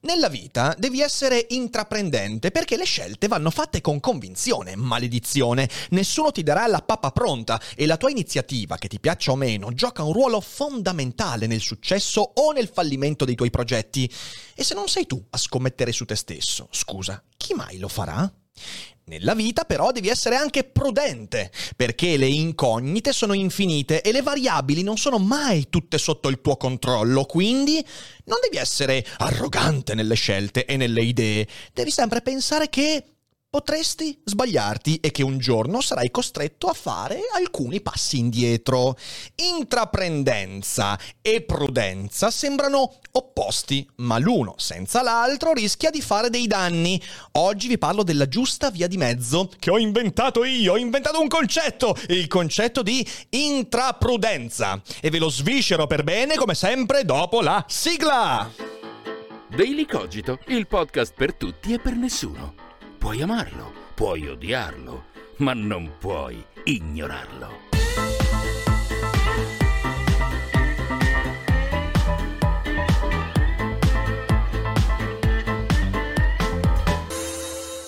Nella vita devi essere intraprendente perché le scelte vanno fatte con convinzione, maledizione. Nessuno ti darà la pappa pronta e la tua iniziativa, che ti piaccia o meno, gioca un ruolo fondamentale nel successo o nel fallimento dei tuoi progetti. E se non sei tu a scommettere su te stesso, scusa, chi mai lo farà? Nella vita però devi essere anche prudente, perché le incognite sono infinite e le variabili non sono mai tutte sotto il tuo controllo, quindi non devi essere arrogante nelle scelte e nelle idee, devi sempre pensare che potresti sbagliarti e che un giorno sarai costretto a fare alcuni passi indietro. Intraprendenza e prudenza sembrano opposti, ma l'uno senza l'altro rischia di fare dei danni. Oggi vi parlo della giusta via di mezzo che ho inventato io, ho inventato un concetto, il concetto di intraprudenza. E ve lo sviscero per bene come sempre dopo la sigla. Daily Cogito, il podcast per tutti e per nessuno. Puoi amarlo, puoi odiarlo, ma non puoi ignorarlo.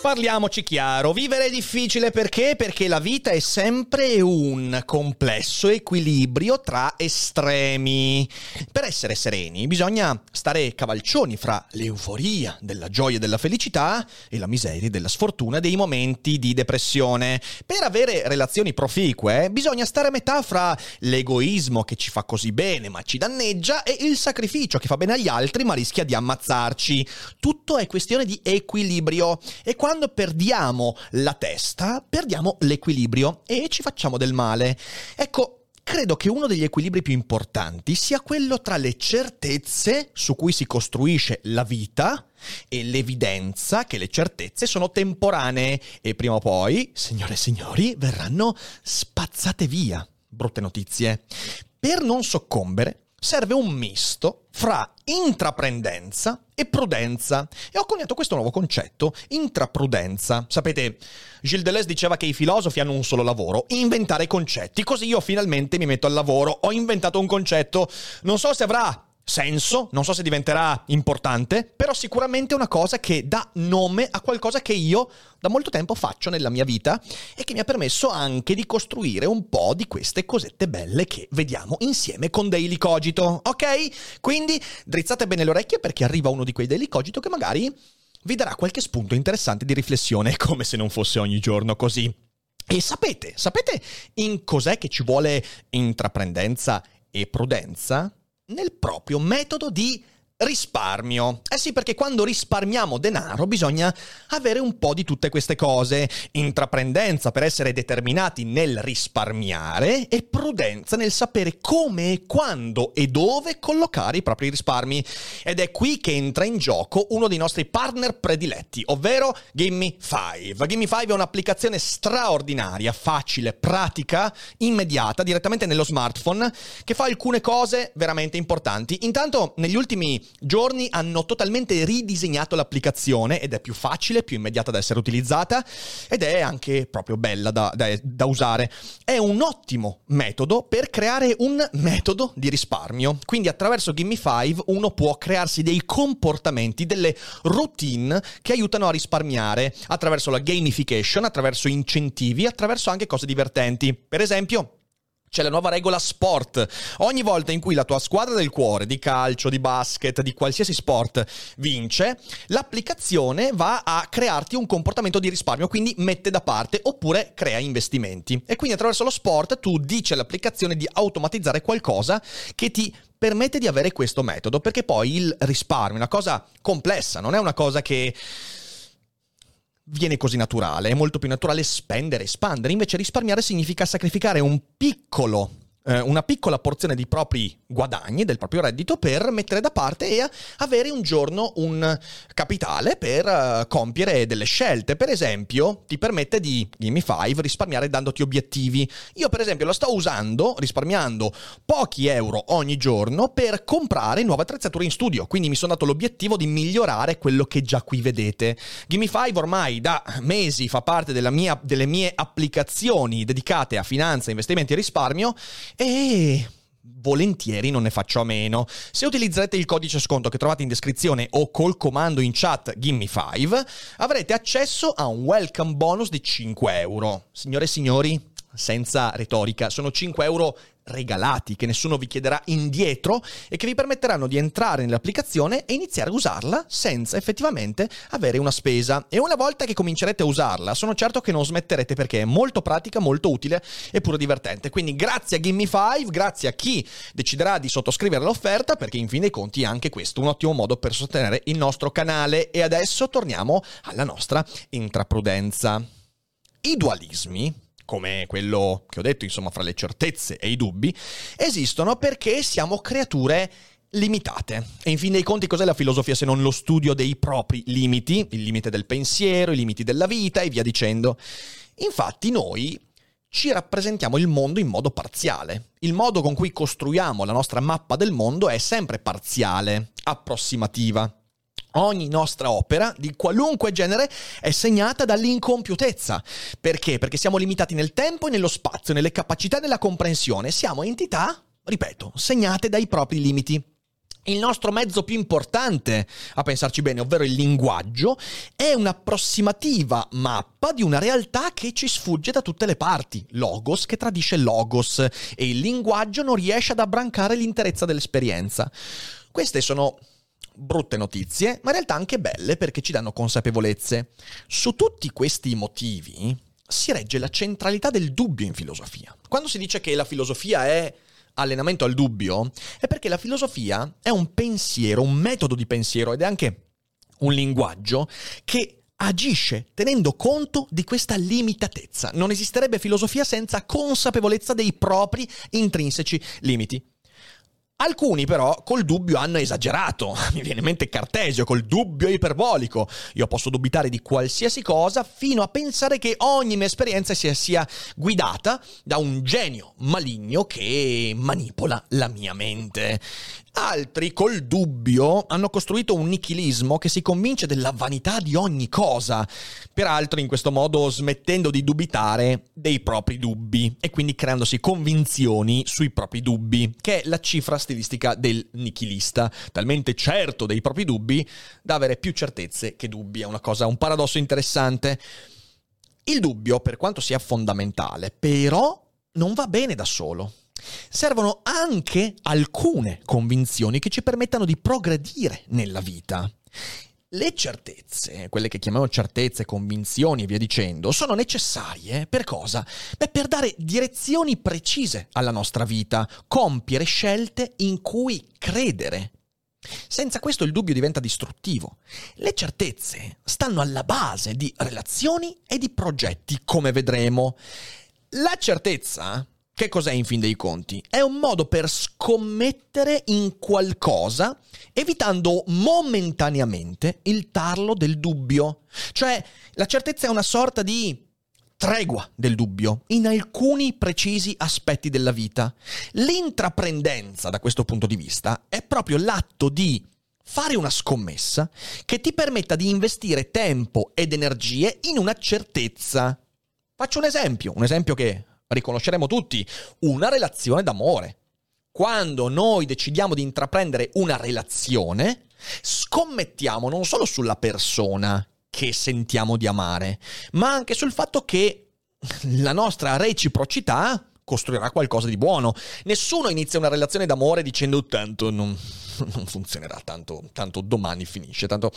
Parliamoci chiaro, vivere è difficile perché? Perché la vita è sempre un complesso equilibrio tra estremi. Per essere sereni bisogna stare cavalcioni fra l'euforia della gioia e della felicità e la miseria della sfortuna dei momenti di depressione. Per avere relazioni proficue bisogna stare a metà fra l'egoismo che ci fa così bene ma ci danneggia e il sacrificio che fa bene agli altri ma rischia di ammazzarci. Tutto è questione di equilibrio e quando quando perdiamo la testa, perdiamo l'equilibrio e ci facciamo del male. Ecco, credo che uno degli equilibri più importanti sia quello tra le certezze su cui si costruisce la vita e l'evidenza che le certezze sono temporanee e prima o poi, signore e signori, verranno spazzate via. Brutte notizie. Per non soccombere, serve un misto fra intraprendenza e prudenza. E ho coniato questo nuovo concetto, intraprudenza. Sapete, Gilles Deleuze diceva che i filosofi hanno un solo lavoro, inventare concetti. Così io finalmente mi metto al lavoro, ho inventato un concetto. Non so se avrà senso, non so se diventerà importante, però sicuramente è una cosa che dà nome a qualcosa che io da molto tempo faccio nella mia vita e che mi ha permesso anche di costruire un po' di queste cosette belle che vediamo insieme con Daily Cogito, ok? Quindi drizzate bene le orecchie perché arriva uno di quei Daily Cogito che magari vi darà qualche spunto interessante di riflessione, come se non fosse ogni giorno così. E sapete, sapete in cos'è che ci vuole intraprendenza e prudenza? Nel proprio metodo di risparmio. Eh sì, perché quando risparmiamo denaro bisogna avere un po' di tutte queste cose. Intraprendenza per essere determinati nel risparmiare e prudenza nel sapere come, quando e dove collocare i propri risparmi. Ed è qui che entra in gioco uno dei nostri partner prediletti, ovvero Gimme 5. Gimme 5 è un'applicazione straordinaria, facile, pratica, immediata, direttamente nello smartphone, che fa alcune cose veramente importanti. Intanto, negli ultimi giorni hanno totalmente ridisegnato l'applicazione ed è più facile, più immediata da essere utilizzata ed è anche proprio bella da, da, da usare. È un ottimo metodo per creare un metodo di risparmio. Quindi attraverso Gimme 5 uno può crearsi dei comportamenti, delle routine che aiutano a risparmiare attraverso la gamification, attraverso incentivi, attraverso anche cose divertenti. Per esempio, c'è la nuova regola sport. Ogni volta in cui la tua squadra del cuore, di calcio, di basket, di qualsiasi sport, vince, l'applicazione va a crearti un comportamento di risparmio, quindi mette da parte oppure crea investimenti. E quindi attraverso lo sport tu dici all'applicazione di automatizzare qualcosa che ti permette di avere questo metodo, perché poi il risparmio è una cosa complessa, non è una cosa che viene così naturale, è molto più naturale spendere, espandere, invece risparmiare significa sacrificare un piccolo eh, una piccola porzione dei propri guadagni, del proprio reddito, per mettere da parte e avere un giorno un capitale per uh, compiere delle scelte. Per esempio, ti permette di, dimmi 5, risparmiare dandoti obiettivi. Io per esempio lo sto usando, risparmiando pochi euro ogni giorno per comprare nuove attrezzature in studio. Quindi mi sono dato l'obiettivo di migliorare quello che già qui vedete. Gimme 5 ormai da mesi fa parte mia, delle mie applicazioni dedicate a finanza, investimenti e risparmio e volentieri non ne faccio a meno. Se utilizzerete il codice sconto che trovate in descrizione o col comando in chat Gimme5, avrete accesso a un welcome bonus di 5 euro. Signore e signori, senza retorica, sono 5 euro regalati che nessuno vi chiederà indietro e che vi permetteranno di entrare nell'applicazione e iniziare a usarla senza effettivamente avere una spesa. E una volta che comincerete a usarla, sono certo che non smetterete perché è molto pratica, molto utile e pure divertente. Quindi grazie a Gimme5, grazie a chi deciderà di sottoscrivere l'offerta perché in fin dei conti anche questo è un ottimo modo per sostenere il nostro canale. E adesso torniamo alla nostra intraprudenza. I dualismi come quello che ho detto, insomma, fra le certezze e i dubbi, esistono perché siamo creature limitate. E in fin dei conti cos'è la filosofia se non lo studio dei propri limiti, il limite del pensiero, i limiti della vita e via dicendo. Infatti noi ci rappresentiamo il mondo in modo parziale. Il modo con cui costruiamo la nostra mappa del mondo è sempre parziale, approssimativa. Ogni nostra opera, di qualunque genere, è segnata dall'incompiutezza. Perché? Perché siamo limitati nel tempo e nello spazio, nelle capacità e nella comprensione. Siamo entità, ripeto, segnate dai propri limiti. Il nostro mezzo più importante, a pensarci bene, ovvero il linguaggio, è un'approssimativa mappa di una realtà che ci sfugge da tutte le parti, logos che tradisce logos, e il linguaggio non riesce ad abbrancare l'interezza dell'esperienza. Queste sono brutte notizie, ma in realtà anche belle perché ci danno consapevolezze. Su tutti questi motivi si regge la centralità del dubbio in filosofia. Quando si dice che la filosofia è allenamento al dubbio, è perché la filosofia è un pensiero, un metodo di pensiero ed è anche un linguaggio che agisce tenendo conto di questa limitatezza. Non esisterebbe filosofia senza consapevolezza dei propri intrinseci limiti. Alcuni però col dubbio hanno esagerato, mi viene in mente Cartesio col dubbio iperbolico, io posso dubitare di qualsiasi cosa fino a pensare che ogni mia esperienza sia, sia guidata da un genio maligno che manipola la mia mente. Altri, col dubbio, hanno costruito un nichilismo che si convince della vanità di ogni cosa, peraltro in questo modo smettendo di dubitare dei propri dubbi e quindi creandosi convinzioni sui propri dubbi, che è la cifra stilistica del nichilista, talmente certo dei propri dubbi da avere più certezze che dubbi, è una cosa, un paradosso interessante. Il dubbio, per quanto sia fondamentale, però non va bene da solo. Servono anche alcune convinzioni che ci permettano di progredire nella vita. Le certezze, quelle che chiamiamo certezze, convinzioni e via dicendo, sono necessarie per cosa? Beh, per dare direzioni precise alla nostra vita, compiere scelte in cui credere. Senza questo il dubbio diventa distruttivo. Le certezze stanno alla base di relazioni e di progetti, come vedremo. La certezza che cos'è in fin dei conti? È un modo per scommettere in qualcosa evitando momentaneamente il tarlo del dubbio. Cioè, la certezza è una sorta di tregua del dubbio in alcuni precisi aspetti della vita. L'intraprendenza, da questo punto di vista, è proprio l'atto di fare una scommessa che ti permetta di investire tempo ed energie in una certezza. Faccio un esempio, un esempio che riconosceremo tutti, una relazione d'amore. Quando noi decidiamo di intraprendere una relazione, scommettiamo non solo sulla persona che sentiamo di amare, ma anche sul fatto che la nostra reciprocità costruirà qualcosa di buono. Nessuno inizia una relazione d'amore dicendo tanto non, non funzionerà, tanto, tanto domani finisce, tanto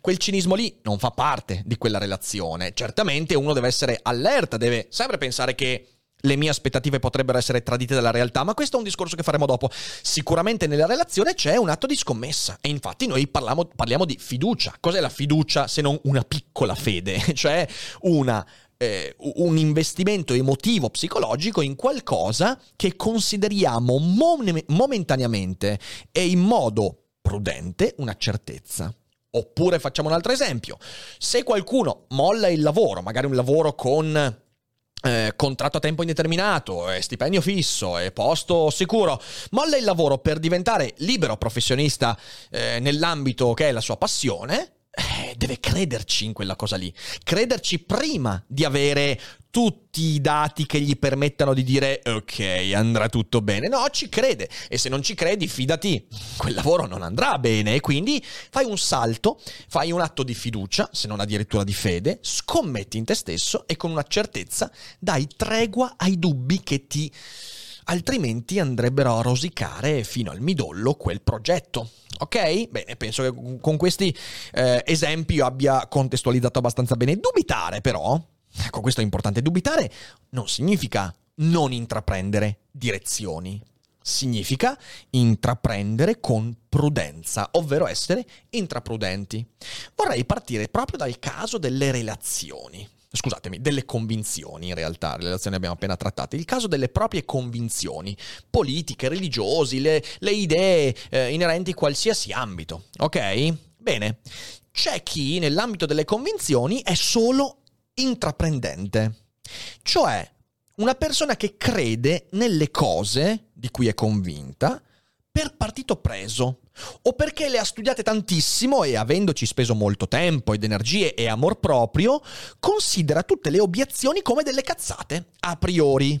quel cinismo lì non fa parte di quella relazione. Certamente uno deve essere allerta, deve sempre pensare che le mie aspettative potrebbero essere tradite dalla realtà, ma questo è un discorso che faremo dopo. Sicuramente nella relazione c'è un atto di scommessa e infatti noi parliamo, parliamo di fiducia. Cos'è la fiducia se non una piccola fede? Cioè una eh, un investimento emotivo, psicologico in qualcosa che consideriamo mom- momentaneamente e in modo prudente una certezza. Oppure facciamo un altro esempio. Se qualcuno molla il lavoro, magari un lavoro con eh, contratto a tempo indeterminato, eh, stipendio fisso e posto sicuro, molla il lavoro per diventare libero professionista eh, nell'ambito che è la sua passione, eh, deve crederci in quella cosa lì, crederci prima di avere tutti i dati che gli permettano di dire ok, andrà tutto bene. No, ci crede e se non ci credi, fidati, quel lavoro non andrà bene e quindi fai un salto, fai un atto di fiducia, se non addirittura di fede, scommetti in te stesso e con una certezza dai tregua ai dubbi che ti altrimenti andrebbero a rosicare fino al midollo quel progetto. Ok? Bene, penso che con questi eh, esempi io abbia contestualizzato abbastanza bene. Dubitare però, ecco questo è importante, dubitare non significa non intraprendere direzioni. Significa intraprendere con prudenza, ovvero essere intraprudenti. Vorrei partire proprio dal caso delle relazioni scusatemi, delle convinzioni in realtà, le relazioni abbiamo appena trattate, il caso delle proprie convinzioni politiche, religiosi, le, le idee eh, inerenti a qualsiasi ambito, ok? Bene, c'è chi nell'ambito delle convinzioni è solo intraprendente, cioè una persona che crede nelle cose di cui è convinta per partito preso o perché le ha studiate tantissimo e avendoci speso molto tempo ed energie e amor proprio, considera tutte le obiezioni come delle cazzate, a priori.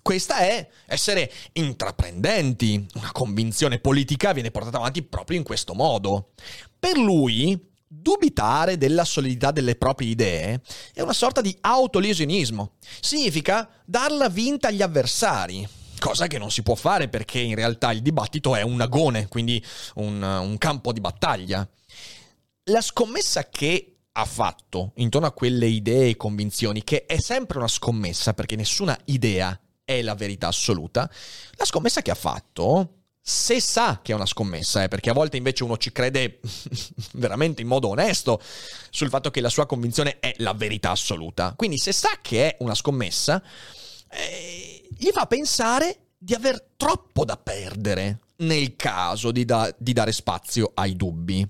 Questa è essere intraprendenti. Una convinzione politica viene portata avanti proprio in questo modo. Per lui, dubitare della solidità delle proprie idee è una sorta di autolesionismo. Significa darla vinta agli avversari cosa che non si può fare perché in realtà il dibattito è un agone, quindi un, un campo di battaglia. La scommessa che ha fatto intorno a quelle idee e convinzioni, che è sempre una scommessa perché nessuna idea è la verità assoluta, la scommessa che ha fatto, se sa che è una scommessa, eh, perché a volte invece uno ci crede veramente in modo onesto sul fatto che la sua convinzione è la verità assoluta, quindi se sa che è una scommessa, eh, gli fa pensare di aver troppo da perdere nel caso di, da, di, dare spazio ai dubbi.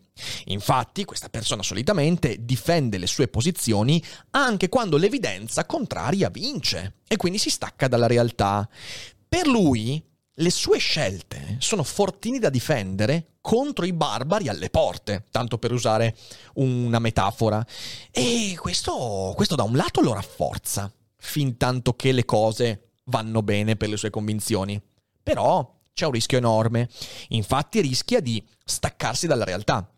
Infatti, questa persona solitamente difende le sue posizioni anche quando l'evidenza contraria vince e quindi si stacca dalla realtà. Per lui, le sue scelte sono fortini da difendere contro i barbari alle porte, tanto per usare una metafora. E questo, questo da un lato lo rafforza, fin tanto che le cose vanno bene per le sue convinzioni. Però c'è un rischio enorme. Infatti rischia di staccarsi dalla realtà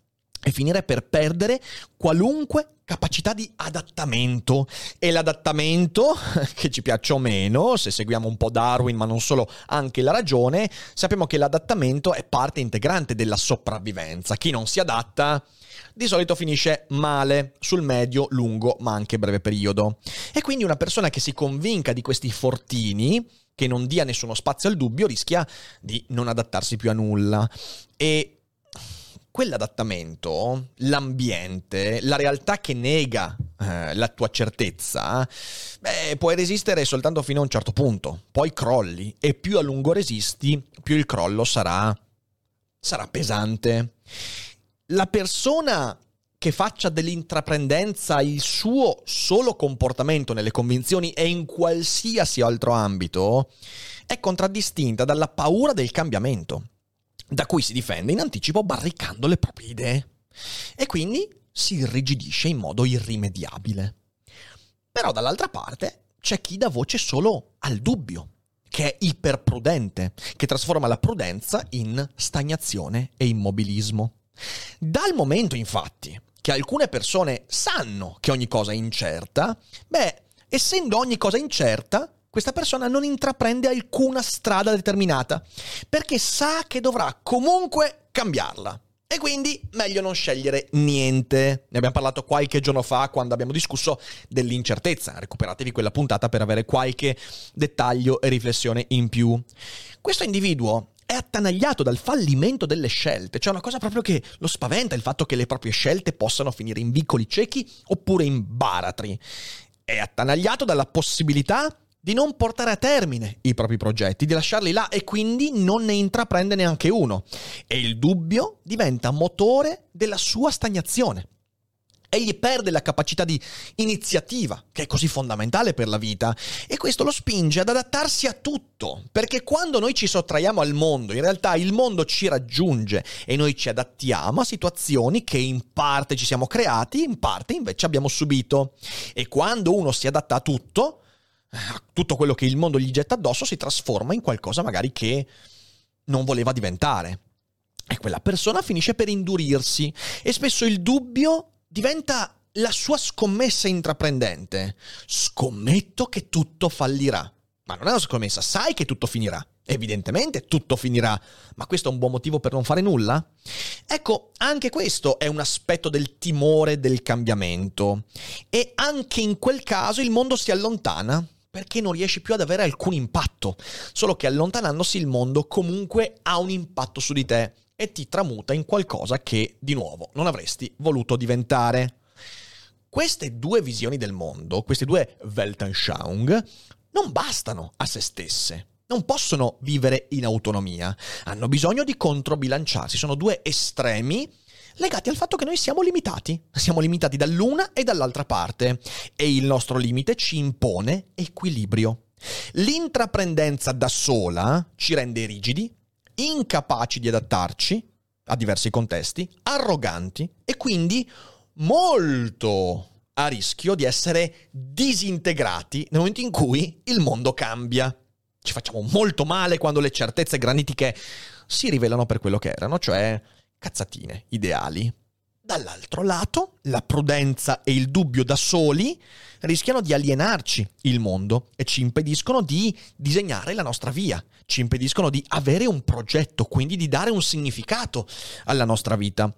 e finire per perdere qualunque capacità di adattamento. E l'adattamento, che ci piaccia o meno, se seguiamo un po' Darwin, ma non solo, anche la ragione, sappiamo che l'adattamento è parte integrante della sopravvivenza. Chi non si adatta di solito finisce male sul medio, lungo, ma anche breve periodo. E quindi una persona che si convinca di questi fortini, che non dia nessuno spazio al dubbio, rischia di non adattarsi più a nulla. E quell'adattamento, l'ambiente, la realtà che nega eh, la tua certezza, beh, puoi resistere soltanto fino a un certo punto. Poi crolli e più a lungo resisti, più il crollo sarà, sarà pesante la persona che faccia dell'intraprendenza il suo solo comportamento nelle convinzioni e in qualsiasi altro ambito è contraddistinta dalla paura del cambiamento, da cui si difende in anticipo barricando le proprie idee e quindi si irrigidisce in modo irrimediabile. Però dall'altra parte c'è chi dà voce solo al dubbio, che è iperprudente, che trasforma la prudenza in stagnazione e immobilismo. Dal momento, infatti, che alcune persone sanno che ogni cosa è incerta, beh, essendo ogni cosa incerta, questa persona non intraprende alcuna strada determinata, perché sa che dovrà comunque cambiarla. E quindi meglio non scegliere niente. Ne abbiamo parlato qualche giorno fa quando abbiamo discusso dell'incertezza. Recuperatevi quella puntata per avere qualche dettaglio e riflessione in più. Questo individuo è attanagliato dal fallimento delle scelte, cioè una cosa proprio che lo spaventa il fatto che le proprie scelte possano finire in vicoli ciechi oppure in baratri. è attanagliato dalla possibilità di non portare a termine i propri progetti, di lasciarli là e quindi non ne intraprende neanche uno. E il dubbio diventa motore della sua stagnazione. Egli perde la capacità di iniziativa, che è così fondamentale per la vita, e questo lo spinge ad adattarsi a tutto, perché quando noi ci sottraiamo al mondo, in realtà il mondo ci raggiunge e noi ci adattiamo a situazioni che in parte ci siamo creati, in parte invece abbiamo subito. E quando uno si adatta a tutto, tutto quello che il mondo gli getta addosso si trasforma in qualcosa magari che non voleva diventare. E quella persona finisce per indurirsi e spesso il dubbio diventa la sua scommessa intraprendente. Scommetto che tutto fallirà. Ma non è una scommessa, sai che tutto finirà. Evidentemente tutto finirà, ma questo è un buon motivo per non fare nulla? Ecco, anche questo è un aspetto del timore del cambiamento. E anche in quel caso il mondo si allontana perché non riesci più ad avere alcun impatto. Solo che allontanandosi il mondo comunque ha un impatto su di te e ti tramuta in qualcosa che, di nuovo, non avresti voluto diventare. Queste due visioni del mondo, queste due Weltanschauung, non bastano a se stesse. Non possono vivere in autonomia, hanno bisogno di controbilanciarsi, sono due estremi legati al fatto che noi siamo limitati. Siamo limitati dall'una e dall'altra parte e il nostro limite ci impone equilibrio. L'intraprendenza da sola ci rende rigidi, incapaci di adattarci a diversi contesti, arroganti e quindi molto a rischio di essere disintegrati nel momento in cui il mondo cambia. Ci facciamo molto male quando le certezze granitiche si rivelano per quello che erano, cioè cazzatine ideali. Dall'altro lato, la prudenza e il dubbio da soli rischiano di alienarci il mondo e ci impediscono di disegnare la nostra via, ci impediscono di avere un progetto, quindi di dare un significato alla nostra vita,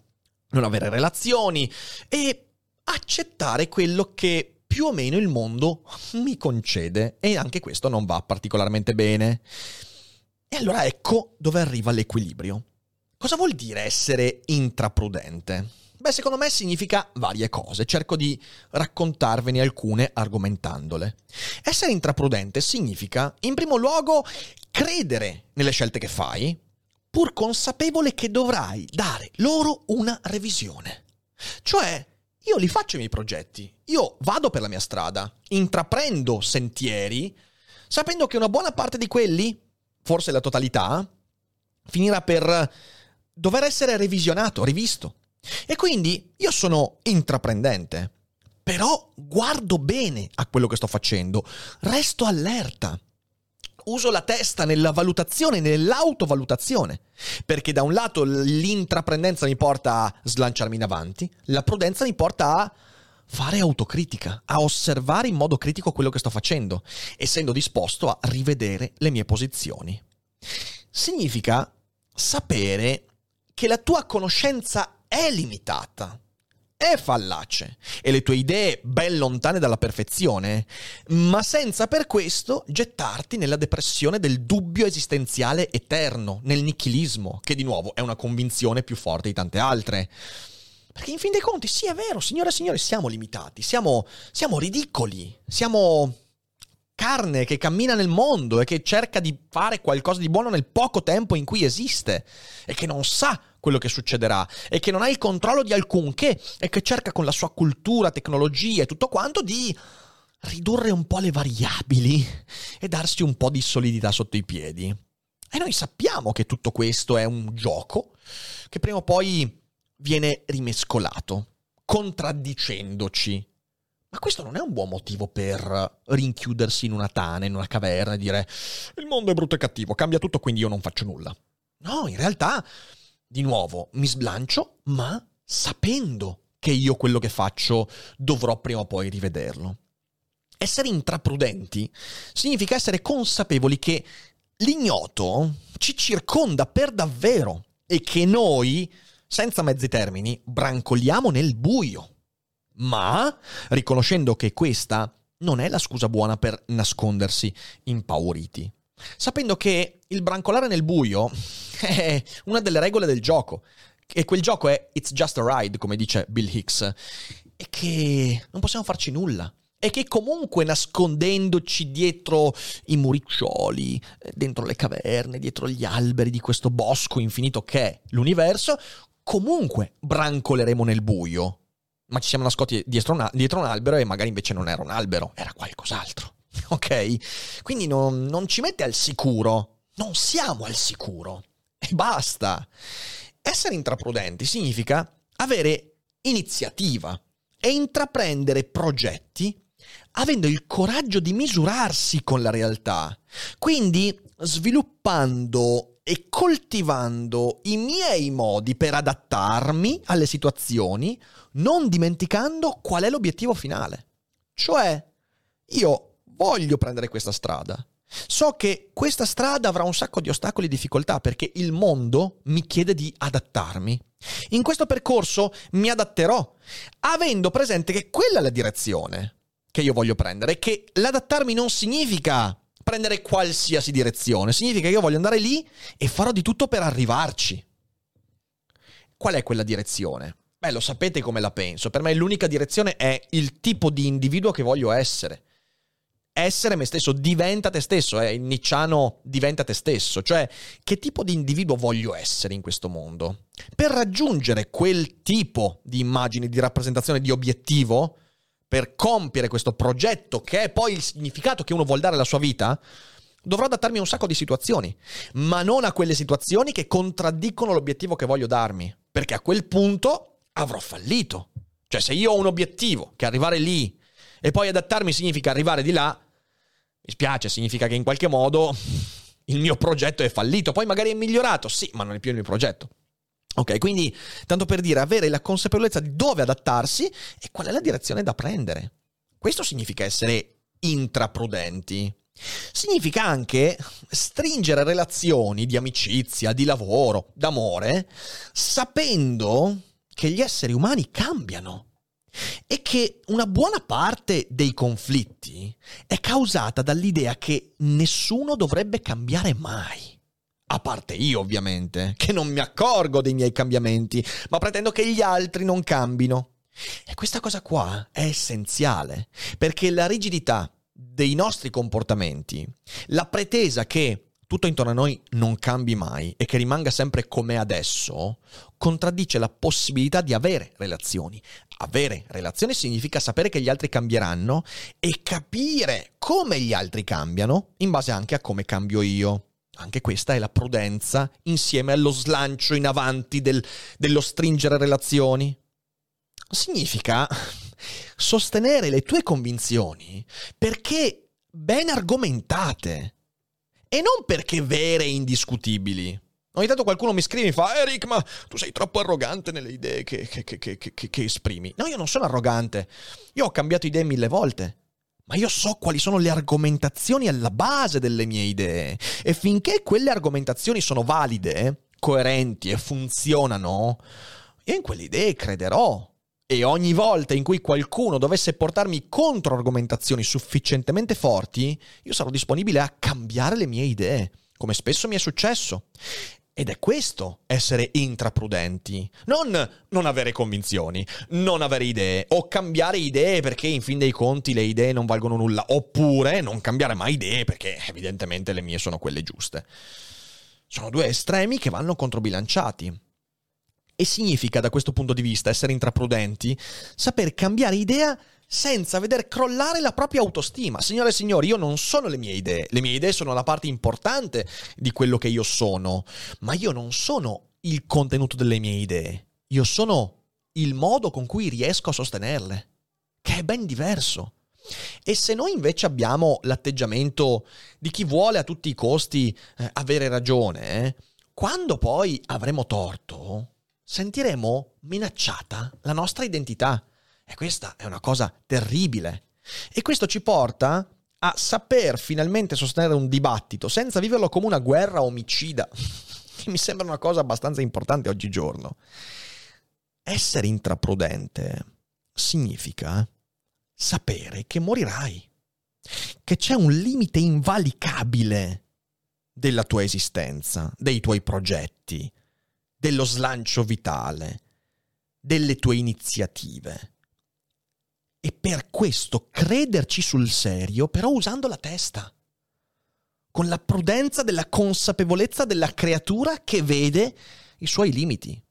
non avere relazioni e accettare quello che più o meno il mondo mi concede e anche questo non va particolarmente bene. E allora ecco dove arriva l'equilibrio. Cosa vuol dire essere intraprudente? Beh, secondo me significa varie cose, cerco di raccontarvene alcune argomentandole. Essere intraprudente significa, in primo luogo, credere nelle scelte che fai, pur consapevole che dovrai dare loro una revisione. Cioè, io li faccio i miei progetti, io vado per la mia strada, intraprendo sentieri, sapendo che una buona parte di quelli, forse la totalità, finirà per dover essere revisionato, rivisto. E quindi io sono intraprendente, però guardo bene a quello che sto facendo, resto allerta. Uso la testa nella valutazione, nell'autovalutazione, perché da un lato l'intraprendenza mi porta a slanciarmi in avanti, la prudenza mi porta a fare autocritica, a osservare in modo critico quello che sto facendo, essendo disposto a rivedere le mie posizioni. Significa sapere che la tua conoscenza è limitata, è fallace e le tue idee ben lontane dalla perfezione, ma senza per questo gettarti nella depressione del dubbio esistenziale eterno, nel nichilismo, che di nuovo è una convinzione più forte di tante altre. Perché in fin dei conti, sì, è vero, signore e signori, siamo limitati, siamo, siamo ridicoli, siamo carne che cammina nel mondo e che cerca di fare qualcosa di buono nel poco tempo in cui esiste e che non sa quello che succederà e che non ha il controllo di alcunché e che cerca con la sua cultura, tecnologia e tutto quanto di ridurre un po' le variabili e darsi un po' di solidità sotto i piedi. E noi sappiamo che tutto questo è un gioco che prima o poi viene rimescolato, contraddicendoci ma questo non è un buon motivo per rinchiudersi in una tana, in una caverna e dire il mondo è brutto e cattivo, cambia tutto, quindi io non faccio nulla. No, in realtà, di nuovo, mi sblancio, ma sapendo che io quello che faccio dovrò prima o poi rivederlo. Essere intraprudenti significa essere consapevoli che l'ignoto ci circonda per davvero e che noi, senza mezzi termini, brancoliamo nel buio ma riconoscendo che questa non è la scusa buona per nascondersi impauriti. Sapendo che il brancolare nel buio è una delle regole del gioco, e quel gioco è It's just a ride, come dice Bill Hicks, e che non possiamo farci nulla. e che comunque nascondendoci dietro i muriccioli, eh, dentro le caverne, dietro gli alberi di questo bosco infinito che è l'universo, comunque brancoleremo nel buio. Ma ci siamo nascosti dietro un, dietro un albero e magari invece non era un albero, era qualcos'altro. Ok? Quindi non, non ci mette al sicuro. Non siamo al sicuro. E basta. Essere intraprudenti significa avere iniziativa e intraprendere progetti avendo il coraggio di misurarsi con la realtà. Quindi sviluppando e coltivando i miei modi per adattarmi alle situazioni, non dimenticando qual è l'obiettivo finale. Cioè, io voglio prendere questa strada. So che questa strada avrà un sacco di ostacoli e difficoltà perché il mondo mi chiede di adattarmi. In questo percorso mi adatterò, avendo presente che quella è la direzione che io voglio prendere, che l'adattarmi non significa prendere qualsiasi direzione, significa che io voglio andare lì e farò di tutto per arrivarci. Qual è quella direzione? Beh, lo sapete come la penso. Per me l'unica direzione è il tipo di individuo che voglio essere. Essere me stesso, diventa te stesso, è eh? il Nicciano diventa te stesso, cioè che tipo di individuo voglio essere in questo mondo? Per raggiungere quel tipo di immagini, di rappresentazione, di obiettivo, per compiere questo progetto che è poi il significato che uno vuole dare alla sua vita, dovrò adattarmi a un sacco di situazioni, ma non a quelle situazioni che contraddicono l'obiettivo che voglio darmi, perché a quel punto avrò fallito. Cioè se io ho un obiettivo, che arrivare lì e poi adattarmi significa arrivare di là, mi spiace, significa che in qualche modo il mio progetto è fallito, poi magari è migliorato, sì, ma non è più il mio progetto. Ok, quindi tanto per dire avere la consapevolezza di dove adattarsi e qual è la direzione da prendere. Questo significa essere intraprudenti. Significa anche stringere relazioni di amicizia, di lavoro, d'amore, sapendo che gli esseri umani cambiano e che una buona parte dei conflitti è causata dall'idea che nessuno dovrebbe cambiare mai. A parte io, ovviamente, che non mi accorgo dei miei cambiamenti, ma pretendo che gli altri non cambino. E questa cosa qua è essenziale, perché la rigidità dei nostri comportamenti, la pretesa che tutto intorno a noi non cambi mai e che rimanga sempre come adesso, contraddice la possibilità di avere relazioni. Avere relazioni significa sapere che gli altri cambieranno e capire come gli altri cambiano in base anche a come cambio io. Anche questa è la prudenza insieme allo slancio in avanti del, dello stringere relazioni. Significa sostenere le tue convinzioni perché ben argomentate e non perché vere e indiscutibili. Ogni tanto qualcuno mi scrive e mi fa Eric, ma tu sei troppo arrogante nelle idee che, che, che, che, esprimi. No, io non sono arrogante. Io ho cambiato idee mille volte ma io so quali sono le argomentazioni alla base delle mie idee e finché quelle argomentazioni sono valide, coerenti e funzionano, io in quelle idee crederò. E ogni volta in cui qualcuno dovesse portarmi contro argomentazioni sufficientemente forti, io sarò disponibile a cambiare le mie idee, come spesso mi è successo. Ed è questo essere intraprudenti, non non avere convinzioni, non avere idee o cambiare idee perché in fin dei conti le idee non valgono nulla, oppure non cambiare mai idee perché evidentemente le mie sono quelle giuste. Sono due estremi che vanno controbilanciati. E significa da questo punto di vista essere intraprudenti saper cambiare idea senza veder crollare la propria autostima. Signore e signori, io non sono le mie idee, le mie idee sono la parte importante di quello che io sono, ma io non sono il contenuto delle mie idee, io sono il modo con cui riesco a sostenerle, che è ben diverso. E se noi invece abbiamo l'atteggiamento di chi vuole a tutti i costi eh, avere ragione, eh, quando poi avremo torto, sentiremo minacciata la nostra identità e questa è una cosa terribile. E questo ci porta a saper finalmente sostenere un dibattito senza viverlo come una guerra omicida, che mi sembra una cosa abbastanza importante oggigiorno. Essere intraprudente significa sapere che morirai, che c'è un limite invalicabile della tua esistenza, dei tuoi progetti, dello slancio vitale, delle tue iniziative e per questo crederci sul serio, però usando la testa, con la prudenza della consapevolezza della creatura che vede i suoi limiti.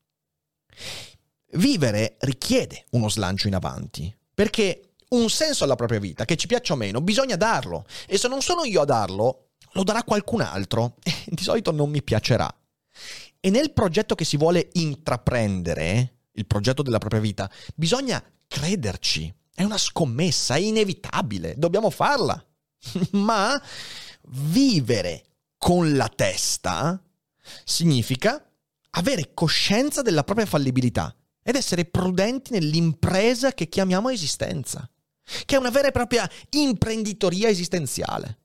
Vivere richiede uno slancio in avanti, perché un senso alla propria vita, che ci piaccia o meno, bisogna darlo. E se non sono io a darlo, lo darà qualcun altro. E di solito non mi piacerà. E nel progetto che si vuole intraprendere, il progetto della propria vita, bisogna crederci. È una scommessa, è inevitabile, dobbiamo farla. Ma vivere con la testa significa avere coscienza della propria fallibilità ed essere prudenti nell'impresa che chiamiamo esistenza, che è una vera e propria imprenditoria esistenziale.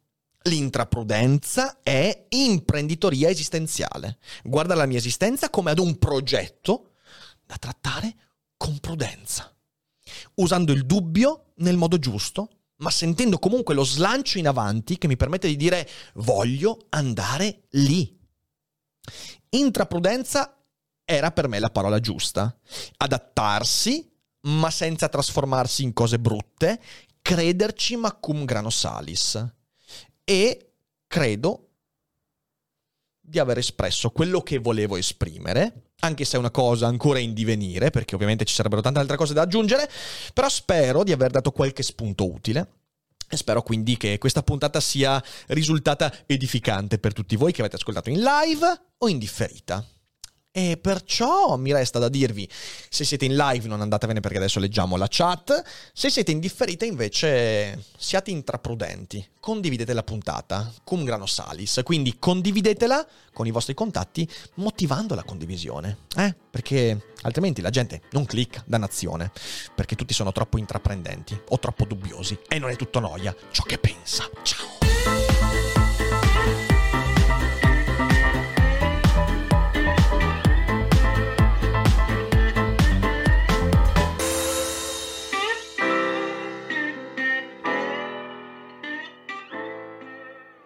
L'intraprudenza è imprenditoria esistenziale. Guarda la mia esistenza come ad un progetto da trattare con prudenza, usando il dubbio nel modo giusto, ma sentendo comunque lo slancio in avanti che mi permette di dire voglio andare lì. Intraprudenza era per me la parola giusta. Adattarsi, ma senza trasformarsi in cose brutte, crederci ma cum grano salis. E credo di aver espresso quello che volevo esprimere, anche se è una cosa ancora in divenire, perché ovviamente ci sarebbero tante altre cose da aggiungere, però spero di aver dato qualche spunto utile. E spero quindi che questa puntata sia risultata edificante per tutti voi che avete ascoltato in live o in differita. E perciò mi resta da dirvi, se siete in live non andatevene perché adesso leggiamo la chat, se siete in differita invece siate intraprudenti, condividete la puntata, cum grano salis, quindi condividetela con i vostri contatti motivando la condivisione, eh? perché altrimenti la gente non clicca, dannazione, perché tutti sono troppo intraprendenti o troppo dubbiosi e non è tutto noia ciò che pensa. Ciao!